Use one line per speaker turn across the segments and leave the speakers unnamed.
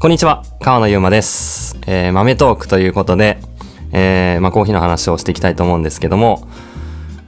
こんにちは、川野ゆうまです。えー豆トークということで、えーまあ、コーヒーの話をしていきたいと思うんですけども、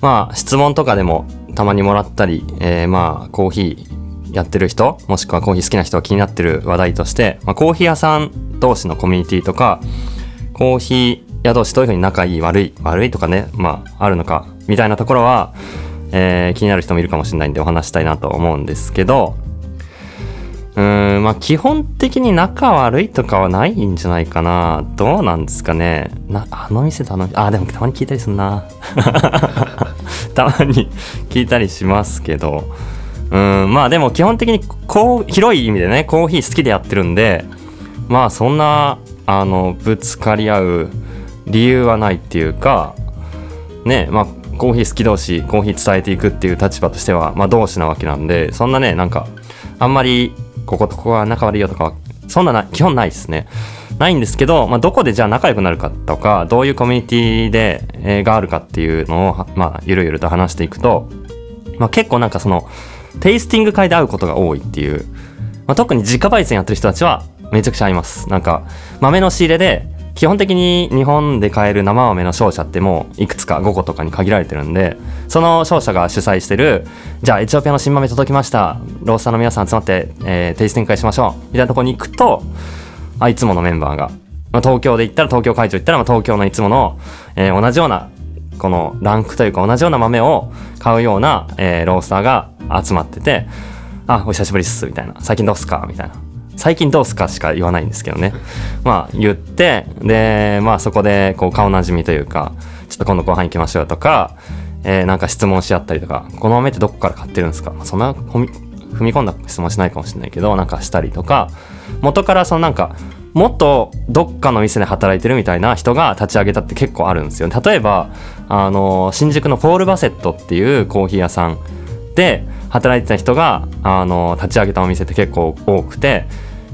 まあ、質問とかでもたまにもらったり、えーまあ、コーヒーやってる人、もしくはコーヒー好きな人が気になってる話題として、まあ、コーヒー屋さん同士のコミュニティとか、コーヒー屋同士どういうふうに仲いい、悪い、悪いとかね、まあ、あるのか、みたいなところは、えー気になる人もいるかもしれないんでお話したいなと思うんですけど、うん、まあ基本的に仲悪いとかはないんじゃないかな。どうなんですかね。な、あの店とあの、あ、でもたまに聞いたりすんな。たまに聞いたりしますけど。うん、まあでも基本的にこう、広い意味でね、コーヒー好きでやってるんで、まあそんな、あの、ぶつかり合う理由はないっていうか、ねまあコーヒー好き同士コーヒー伝えていくっていう立場としては、まあ、同士なわけなんでそんなねなんかあんまりこことここは仲悪いよとかはそんなな基本ないですね。ないんですけど、まあ、どこでじゃあ仲良くなるかとかどういうコミュニティで、えーがあるかっていうのをまあゆるゆると話していくと、まあ、結構なんかそのテイスティング会で会うことが多いっていう、まあ、特に自家焙煎やってる人たちはめちゃくちゃ合います。なんか豆の仕入れで基本的に日本で買える生豆の商社ってもういくつか5個とかに限られてるんでその商社が主催してるじゃあエチオピアの新豆届きました。ロースターの皆さん集まって、えーテイスティング会しましょう。みたいなとこに行くとあいつものメンバーが、まあ、東京で行ったら東京会場行ったら、まあ、東京のいつもの、えー同じようなこのランクというか同じような豆を買うような、えーロースターが集まってて「あお久しぶりっす」みたいな「最近どうっすか?」みたいな。最近どうすかしか言わないんですけどね。まあ言って、で、まあそこでこう顔なじみというか、ちょっと今度後半行きましょうとか、えーなんか質問し合ったりとか、この豆ってどこから買ってるんですか？そんな踏み踏み込んだ質問しないかもしれないけど、なんかしたりとか、元からそのなんか、もっとどっかの店で働いてるみたいな人が立ち上げたって結構あるんですよ。例えば、あの、新宿のポール・バセットっていうコーヒー屋さんで働いてた人があの立ち上げたお店って結構多くて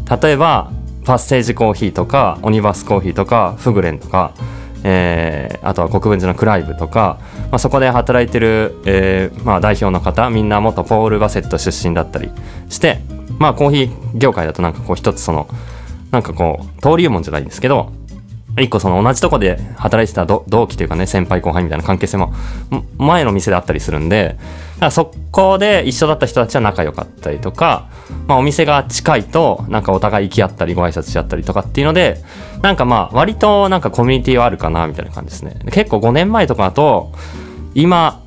例えばパッセージコーヒーとかオニバスコーヒーとかフグレンとか、えーあとは国分寺のクライブとか、まあ、そこで働いてる、えーまあ、代表の方みんな元ポール・バセット出身だったりしてまあコーヒー業界だとなんかこう一つそのなんかこう登竜門じゃないんですけど一個その同じとこで働いてた同期というかね先輩後輩みたいな関係性も前の店であったりするんでだからそこで一緒だった人たちは仲良かったりとか、まあ、お店が近いとなんかお互い行き合ったりご挨拶し合ったりとかっていうのでなんかまあ割となんかコミュニティはあるかなみたいな感じですね。結構5年前とかだと今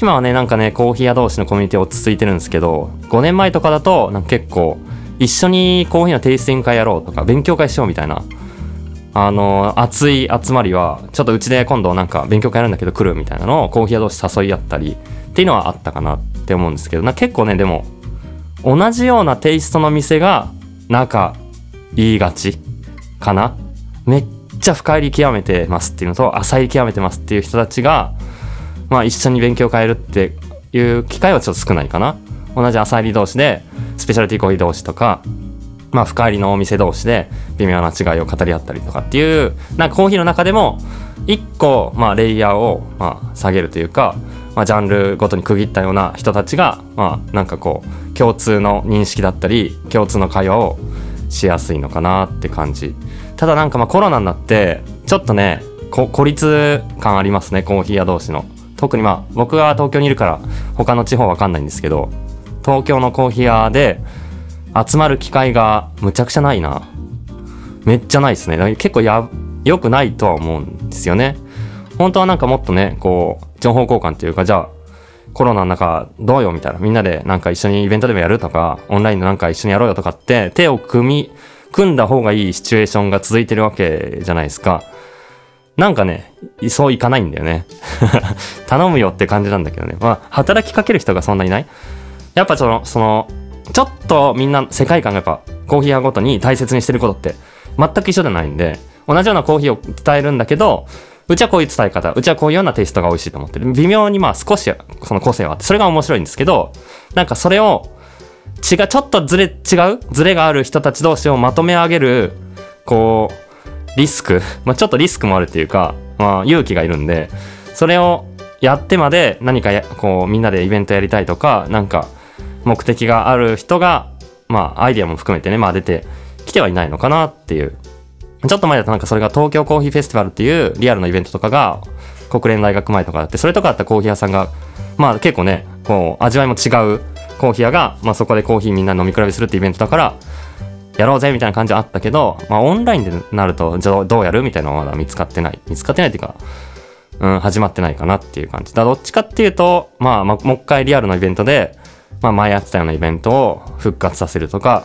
今はねなんかねコーヒー屋同士のコミュニティ落ち着いてるんですけど5年前とかだとなんか結構一緒にコーヒーのテイスティング会やろうとか勉強会しようみたいなあの熱い集まりはちょっとうちで今度なんか勉強会やるんだけど来るみたいなのをコーヒー屋同士誘い合ったりっていうのはあったかなって思うんですけどな結構ねでも同じようなテイストの店が仲言いがちかな。めっちゃ深入り極めてますっていうのと浅入り極めてますっていう人たちがまあ一緒に勉強会やるっていう機会はちょっと少ないかな。同じ浅入り同士でスペシャルティーコーヒー同士とかまあ、深入りのお店同士で微妙な違いを語り合ったりとかっていうなんかコーヒーの中でも一個、まあ、レイヤーを、まあ、下げるというか、まあ、ジャンルごとに区切ったような人たちが、まあ、なんかこう共通の認識だったり共通の会話をしやすいのかなって感じ。ただなんかまあコロナになってちょっとね孤立感ありますねコーヒー屋同士の。特にまあ僕が東京にいるから他の地方わかんないんですけど東京のコーヒー屋で集まる機会がむちゃくちゃないな。めっちゃないですね。結構や良くないとは思うんですよね。本当はなんかもっとねこう情報交換っていうかじゃあコロナの中どうよみたいな。みんなでなんか一緒にイベントでもやるとかオンラインでなんか一緒にやろうよとかって手を組み組んだ方がいいシチュエーションが続いてるわけじゃないですか。なんかねそういかないんだよね。頼むよって感じなんだけどね。まあ働きかける人がそんなにない。やっぱそのそのちょっとみんな世界観がやっぱコーヒー屋ごとに大切にしてることって全く一緒じゃないんで同じようなコーヒーを伝えるんだけどうちはこういう伝え方うちはこういうようなテイストが美味しいと思ってる。微妙にまあ少しその個性はあってそれが面白いんですけどなんかそれを違うちょっとずれ違うずれがある人たち同士をまとめ上げるこうリスク、まあ、ちょっとリスクもあるっていうか、まあ、勇気がいるんでそれをやってまで何かやこうみんなでイベントやりたいとかなんか目的がある人がまあアイディアも含めてね、まあ、出て来てはいないのかなっていう。ちょっと前だとなんかそれが東京コーヒーフェスティバルっていうリアルなイベントとかが国連大学前とかあって、それとかあったコーヒー屋さんが、まあ結構ね、こう味わいも違うコーヒー屋が、まあそこでコーヒーみんな飲み比べするってイベントだから、やろうぜみたいな感じはあったけど、まあオンラインでなると、じゃあどうやるみたいなのはまだ見つかってない。見つかってないっていうか、うん、始まってないかなっていう感じ。だどっちかっていうと、まあ、まあ、もう一回リアルなイベントで、まあ前やってたようなイベントを復活させるとか、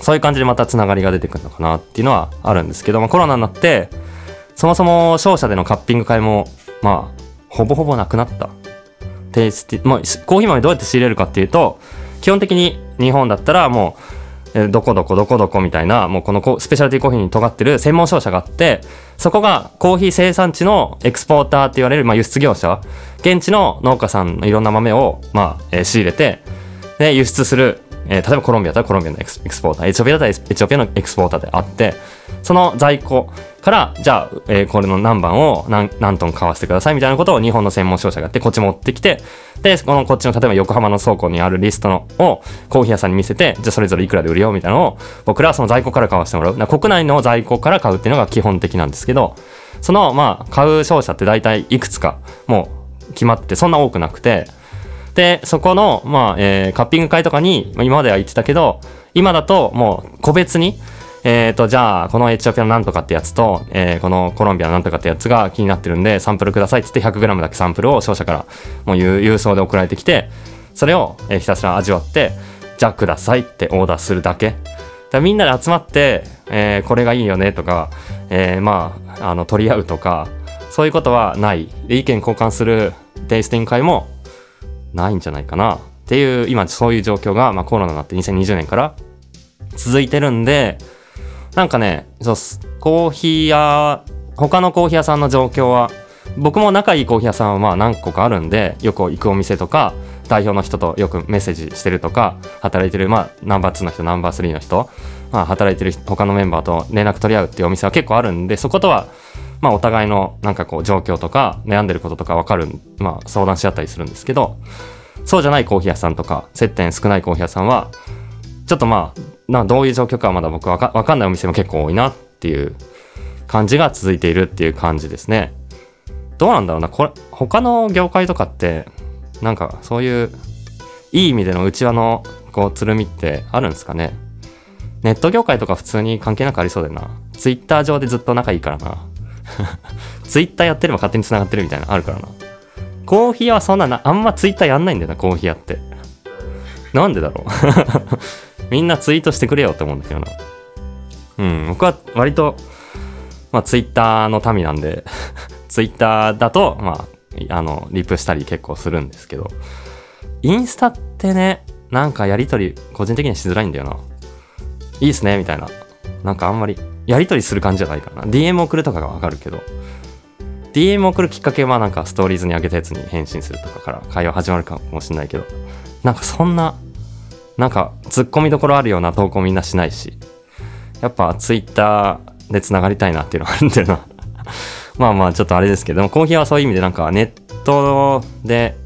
そういう感じでまたつながりが出てくるのかなっていうのはあるんですけども、コロナになって、そもそも商社でのカッピング会も、まあ、ほぼほぼなくなった。テイスティ、まあ、コーヒー豆どうやって仕入れるかっていうと、基本的に日本だったらもう、どこどこどこどこみたいな、もうこのスペシャルティーコーヒーに尖ってる専門商社があって、そこがコーヒー生産地のエクスポーターって言われる、まあ、輸出業者、現地の農家さんのいろんな豆を、まあ、えー、仕入れて、で、輸出する、えー、例えばコロンビアだったらコロンビアのエクスポーター、エチオピアだったらエチオピアのエクスポーターであって、その在庫から、じゃあ、えー、これの何番を何何トン買わせてくださいみたいなことを日本の専門商社がやって、こっち持ってきて、で、このこっちの例えば横浜の倉庫にあるリストのをコーヒー屋さんに見せて、じゃあそれぞれいくらで売るよみたいなのを僕らはその在庫から買わせてもらう。国内の在庫から買うっていうのが基本的なんですけど、その、まあ、買う商社って大体いくつかもう決まって、そんな多くなくて、で、そこの、まあ、えー、カッピング会とかに、今までは言ってたけど、今だともう個別に、えっ、ー、と、じゃあ、このエチオピアのなんとかってやつと、えー、このコロンビアのなんとかってやつが気になってるんで、サンプルくださいって言って 100g だけサンプルを商社からもう郵送で送られてきて、それを、えー、ひたすら味わって、じゃあくださいってオーダーするだけ。だみんなで集まって、えー、これがいいよねとか、えー、まあ、あの、取り合うとか、そういうことはない。意見交換するテイスティング会もないんじゃないかなっていう、今そういう状況が、まあコロナになって2020年から続いてるんで、なんかね、そうコーヒー屋、他のコーヒー屋さんの状況は、僕も仲いいコーヒー屋さんはまあ何個かあるんで、よく行くお店とか、代表の人とよくメッセージしてるとか、働いてる、まあ、ナンバー2の人、ナンバー3の人、まあ、働いてる他のメンバーと連絡取り合うっていうお店は結構あるんで、そことは、まあ、お互いのなんかこう状況とか、悩んでることとか分かる、まあ、相談し合ったりするんですけど、そうじゃないコーヒー屋さんとか、接点少ないコーヒー屋さんは、ちょっとまあ、などういう状況かはまだ僕わかかんないお店も結構多いなっていう感じが続いているっていう感じですね。どうなんだろうな、これ、他の業界とかって、なんかそういういい意味での内輪のこうつるみってあるんですかねネット業界とか普通に関係なくありそうだよな。ツイッター上でずっと仲いいからな。ツイッターやってれば勝手に繋がってるみたいなのあるからな。コーヒーはそんなな、あんまツイッターやんないんだよな、コーヒー屋って。なんでだろう みんなツイートしてくれよって思うんだけどな。うん、僕は割と、まあツイッターの民なんでツイッターだと、まあ、あの、リプしたり結構するんですけど、インスタってね、なんかやりとり、個人的にはしづらいんだよな。いいっすね、みたいな。なんかあんまり、やりとりする感じじゃないかな。DM 送るとかがわかるけど、DM 送るきっかけはなんかストーリーズに上げたやつに返信するとかから会話始まるかもしれないけど、なんかそんな、なんか突っ込みどころあるような投稿みんなしないし、やっぱ Twitter で繋がりたいなっていうのがあるんだよな。まあまあちょっとあれですけども、コーヒーはそういう意味でなんかネットで、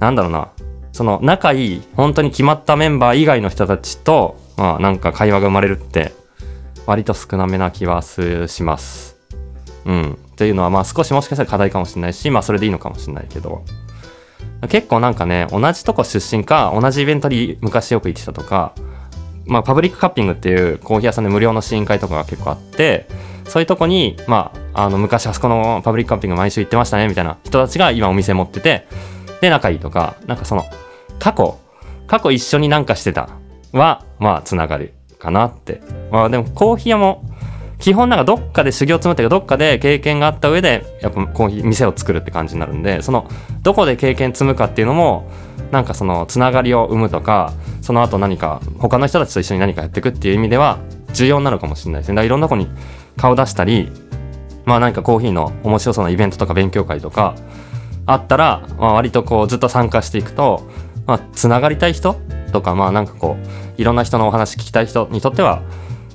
なんだろうな、その仲いい、本当に決まったメンバー以外の人たちと、まあなんか会話が生まれるって、割と少なめな気はします。うん。っていうのはまあ少しもしかしたら課題かもしれないし、まあそれでいいのかもしれないけど、結構なんかね、同じとこ出身か、同じイベントに昔よく行ってたとか、まあパブリックカッピングっていうコーヒー屋さんで無料の試飲会とかが結構あって、そういうとこに、まあ、あの昔あそこのパブリックカッピング毎週行ってましたねみたいな人たちが今お店持ってて、で仲いいとか、なんかその過去、過去一緒になんかしてたは、まあ、つながるかなって。まあ、でも、コーヒー屋も、基本なんかどっかで修行積むっていうか、どっかで経験があった上で、やっぱコーヒー、店を作るって感じになるんで、その、どこで経験積むかっていうのも、なんかその、つながりを生むとか、その後何か、他の人たちと一緒に何かやっていくっていう意味では、重要なるかもしれないですね。だからいろんなとこに顔出したり、まあ何かコーヒーの面白そうなイベントとか勉強会とか、あったら、まあ、割とこうずっと参加していくと、まあ、つながりたい人とか、まあなんかこう、いろんな人のお話聞きたい人にとっては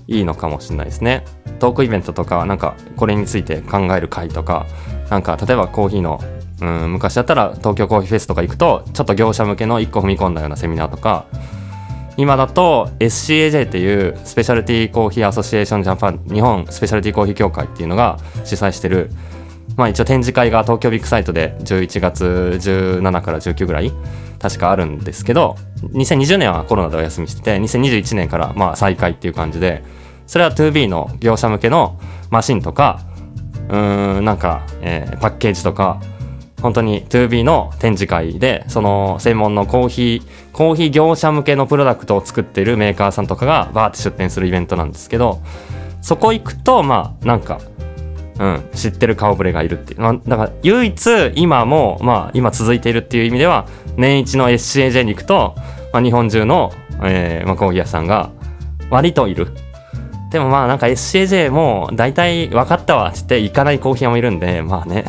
いいのかもしれないですね。トークイベントとか、なんかこれについて考える会とか、なんか例えばコーヒーの、うん、昔だったら東京コーヒーフェスとか行くと、ちょっと業者向けの一個踏み込んだようなセミナーとか、今だと SCAJ っていうスペシャルティーコーヒーアソシエーションジャパン日本スペシャルティーコーヒー協会っていうのが主催してるまあ一応展示会が東京ビッグサイトで11月17から19ぐらい確かあるんですけど2020年はコロナでお休みしてて2021年からまあ再開っていう感じでそれは 2B の業者向けのマシンとかうーんなんか、えーパッケージとか本当に 2B の展示会でその専門のコーヒーコーヒー業者向けのプロダクトを作ってるメーカーさんとかがバーって出展するイベントなんですけどそこ行くとまあなんかうん、知ってる顔ぶれがいるっていう、まあ、だから唯一今も、まあ、今続いているっていう意味では年一の SCAJ に行くと、まあ、日本中の、えーまあ、コーヒー屋さんが割といる。でもまあなんか SCAJ も大体分かったわって言って行かないコーヒー屋もいるんでまあね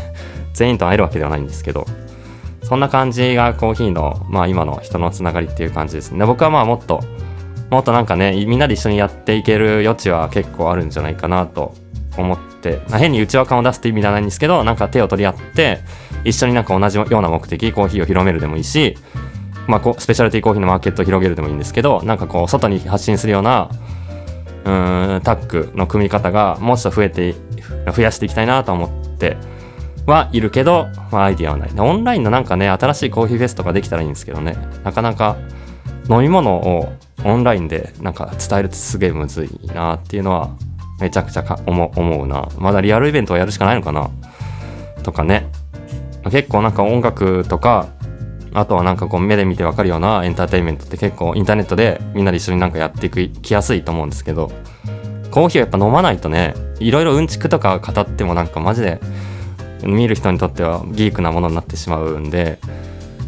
全員と会えるわけではないんですけど。そんな感じがコーヒーの、まあ、今の人のつながりっていう感じですね。僕はまあもっともっとなんかねみんなで一緒にやっていける余地は結構あるんじゃないかなと思って、まあ、変に内輪感を出すって意味ではないんですけどなんか手を取り合って一緒になんか同じような目的コーヒーを広めるでもいいし、まあ、こうスペシャルティーコーヒーのマーケットを広げるでもいいんですけどなんかこう外に発信するようなうんタッグの組み方がもうちょっと増えて増やしていきたいなと思ってはいるけど、まあ、アイディアはない。オンラインのなんかね新しいコーヒーフェスとかできたらいいんですけどね。なかなか飲み物をオンラインでなんか伝えるってすげえむずいなっていうのはめちゃくちゃか思うな。まだリアルイベントをやるしかないのかな？とかね。結構なんか音楽とかあとはなんかこう目で見てわかるようなエンターテインメントって結構インターネットでみんなで一緒になんかやっていくきやすいと思うんですけどコーヒーはやっぱ飲まないとねいろいろうんちくとか語ってもなんかマジで見る人にとってはギークなものになってしまうんで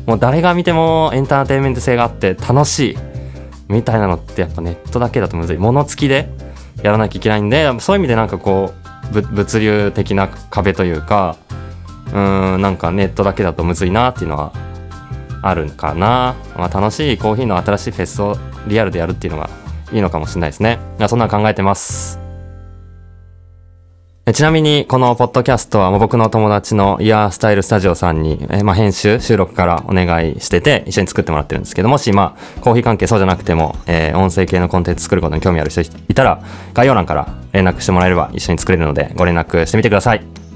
もう誰が見てもエンターテインメント性があって楽しいみたいなのってやっぱネットだけだとむずい。物付きでやらなきゃいけないんでそういう意味でなんかこう物流的な壁というかうんなんかネットだけだとむずいなっていうのはあるかな、まあ、楽しいコーヒーの新しいフェスをリアルでやるっていうのがいいのかもしれないですね。そんなの考えてます。ちなみにこのポッドキャストは僕の友達のイヤースタイルスタジオさんに、えまあ、編集収録からお願いしてて一緒に作ってもらってるんですけどもしまあコーヒー関係そうじゃなくても、えー音声系のコンテンツ作ることに興味ある人いたら概要欄から連絡してもらえれば一緒に作れるのでご連絡してみてください。